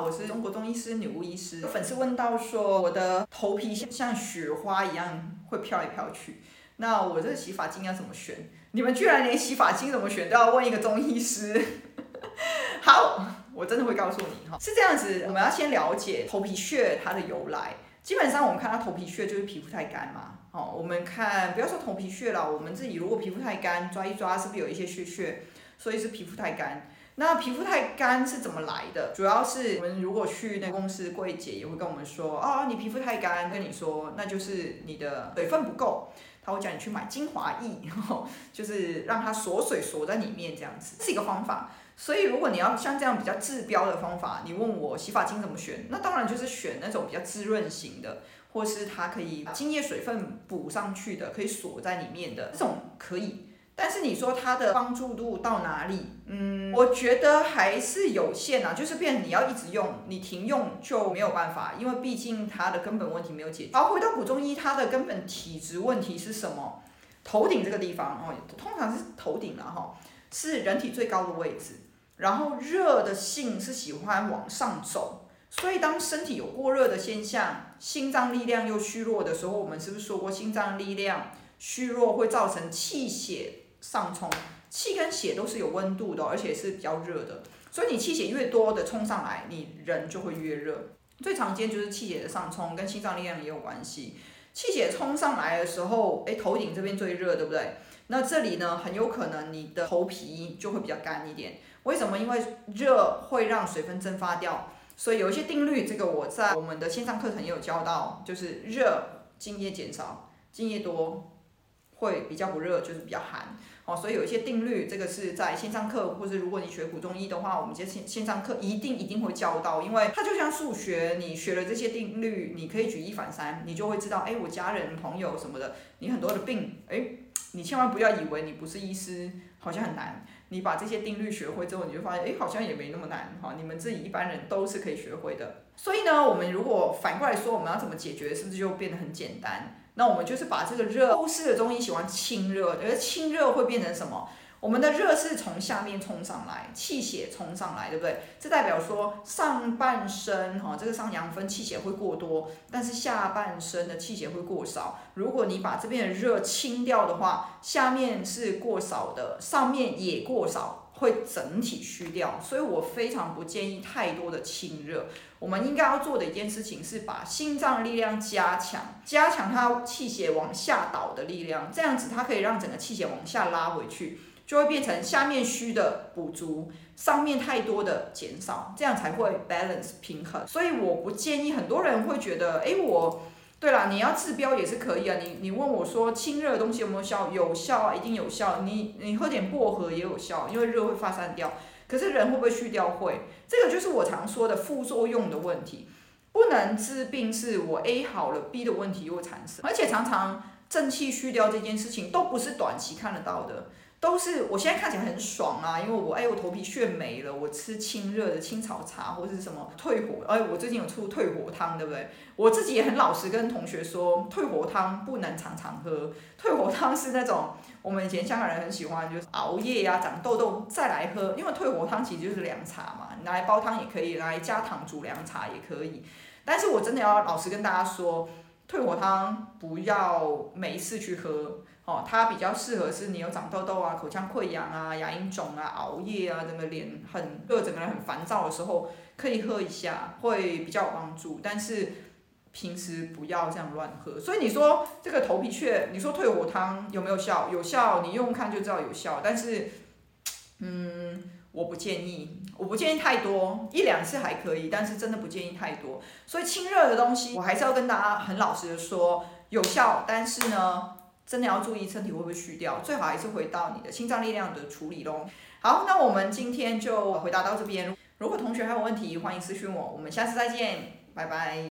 我是中国中医师女巫医师。粉丝问到说，我的头皮像雪花一样会飘来飘去，那我这个洗发精要怎么选？你们居然连洗发精怎么选都要问一个中医师？好，我真的会告诉你哈，是这样子，我们要先了解头皮屑它的由来。基本上我们看到头皮屑就是皮肤太干嘛，哦，我们看不要说头皮屑了，我们自己如果皮肤太干，抓一抓是不是有一些屑屑？所以是皮肤太干。那皮肤太干是怎么来的？主要是我们如果去那公司柜姐也会跟我们说，哦，你皮肤太干，跟你说那就是你的水分不够，他会叫你去买精华液，就是让它锁水锁在里面这样子，是一个方法。所以如果你要像这样比较治标的方法，你问我洗发精怎么选，那当然就是选那种比较滋润型的，或是它可以把精液水分补上去的，可以锁在里面的这种可以。但是你说它的帮助度到哪里？嗯，我觉得还是有限啊，就是变你要一直用，你停用就没有办法，因为毕竟它的根本问题没有解决。好，回到古中医，它的根本体质问题是什么？头顶这个地方哦，通常是头顶了哈，是人体最高的位置，然后热的性是喜欢往上走，所以当身体有过热的现象，心脏力量又虚弱的时候，我们是不是说过心脏力量虚弱会造成气血？上冲，气跟血都是有温度的，而且是比较热的，所以你气血越多的冲上来，你人就会越热。最常见就是气血的上冲，跟心脏力量也有关系。气血冲上来的时候，诶，头顶这边最热，对不对？那这里呢，很有可能你的头皮就会比较干一点。为什么？因为热会让水分蒸发掉，所以有一些定律，这个我在我们的线上课程也有教到，就是热津液减少，津液多会比较不热，就是比较寒。哦，所以有一些定律，这个是在线上课，或是如果你学古中医的话，我们这线线上课一定一定会教到，因为它就像数学，你学了这些定律，你可以举一反三，你就会知道，哎，我家人朋友什么的，你很多的病，哎，你千万不要以为你不是医师，好像很难，你把这些定律学会之后，你就发现，哎，好像也没那么难，哈，你们自己一般人都是可以学会的。所以呢，我们如果反过来说，我们要怎么解决，是不是就变得很简单？那我们就是把这个热，欧式的中医喜欢清热，而清热会变成什么？我们的热是从下面冲上来，气血冲上来，对不对？这代表说上半身哈，这个上阳分气血会过多，但是下半身的气血会过少。如果你把这边的热清掉的话，下面是过少的，上面也过少。会整体虚掉，所以我非常不建议太多的清热。我们应该要做的一件事情是把心脏力量加强，加强它气血往下导的力量，这样子它可以让整个气血往下拉回去，就会变成下面虚的补足，上面太多的减少，这样才会 balance 平衡。所以我不建议很多人会觉得，诶，我。对啦，你要治标也是可以啊。你你问我说清热的东西有没有效？有效啊，一定有效。你你喝点薄荷也有效，因为热会发散掉。可是人会不会去掉？会。这个就是我常说的副作用的问题。不能治病是我 A 好了，B 的问题又会产生。而且常常正气虚掉这件事情都不是短期看得到的。都是我现在看起来很爽啊，因为我哎我头皮屑没了，我吃清热的青草茶或者是什么退火，哎我最近有出退火汤，对不对？我自己也很老实跟同学说，退火汤不能常常喝，退火汤是那种我们以前香港人很喜欢，就是熬夜呀、长痘痘再来喝，因为退火汤其实就是凉茶嘛，拿来煲汤也可以，拿来加糖煮凉茶也可以。但是我真的要老实跟大家说，退火汤不要每一次去喝。哦，它比较适合是你有长痘痘啊、口腔溃疡啊、牙龈肿啊、熬夜啊，整个脸很热，整个人很烦躁的时候，可以喝一下，会比较有帮助。但是平时不要这样乱喝。所以你说这个头皮屑，你说退火汤有没有效？有效，你用看就知道有效。但是，嗯，我不建议，我不建议太多，一两次还可以，但是真的不建议太多。所以清热的东西，我还是要跟大家很老实的说，有效，但是呢。真的要注意身体会不会虚掉，最好还是回到你的心脏力量的处理咯。好，那我们今天就回答到这边。如果同学还有问题，欢迎私讯我。我们下次再见，拜拜。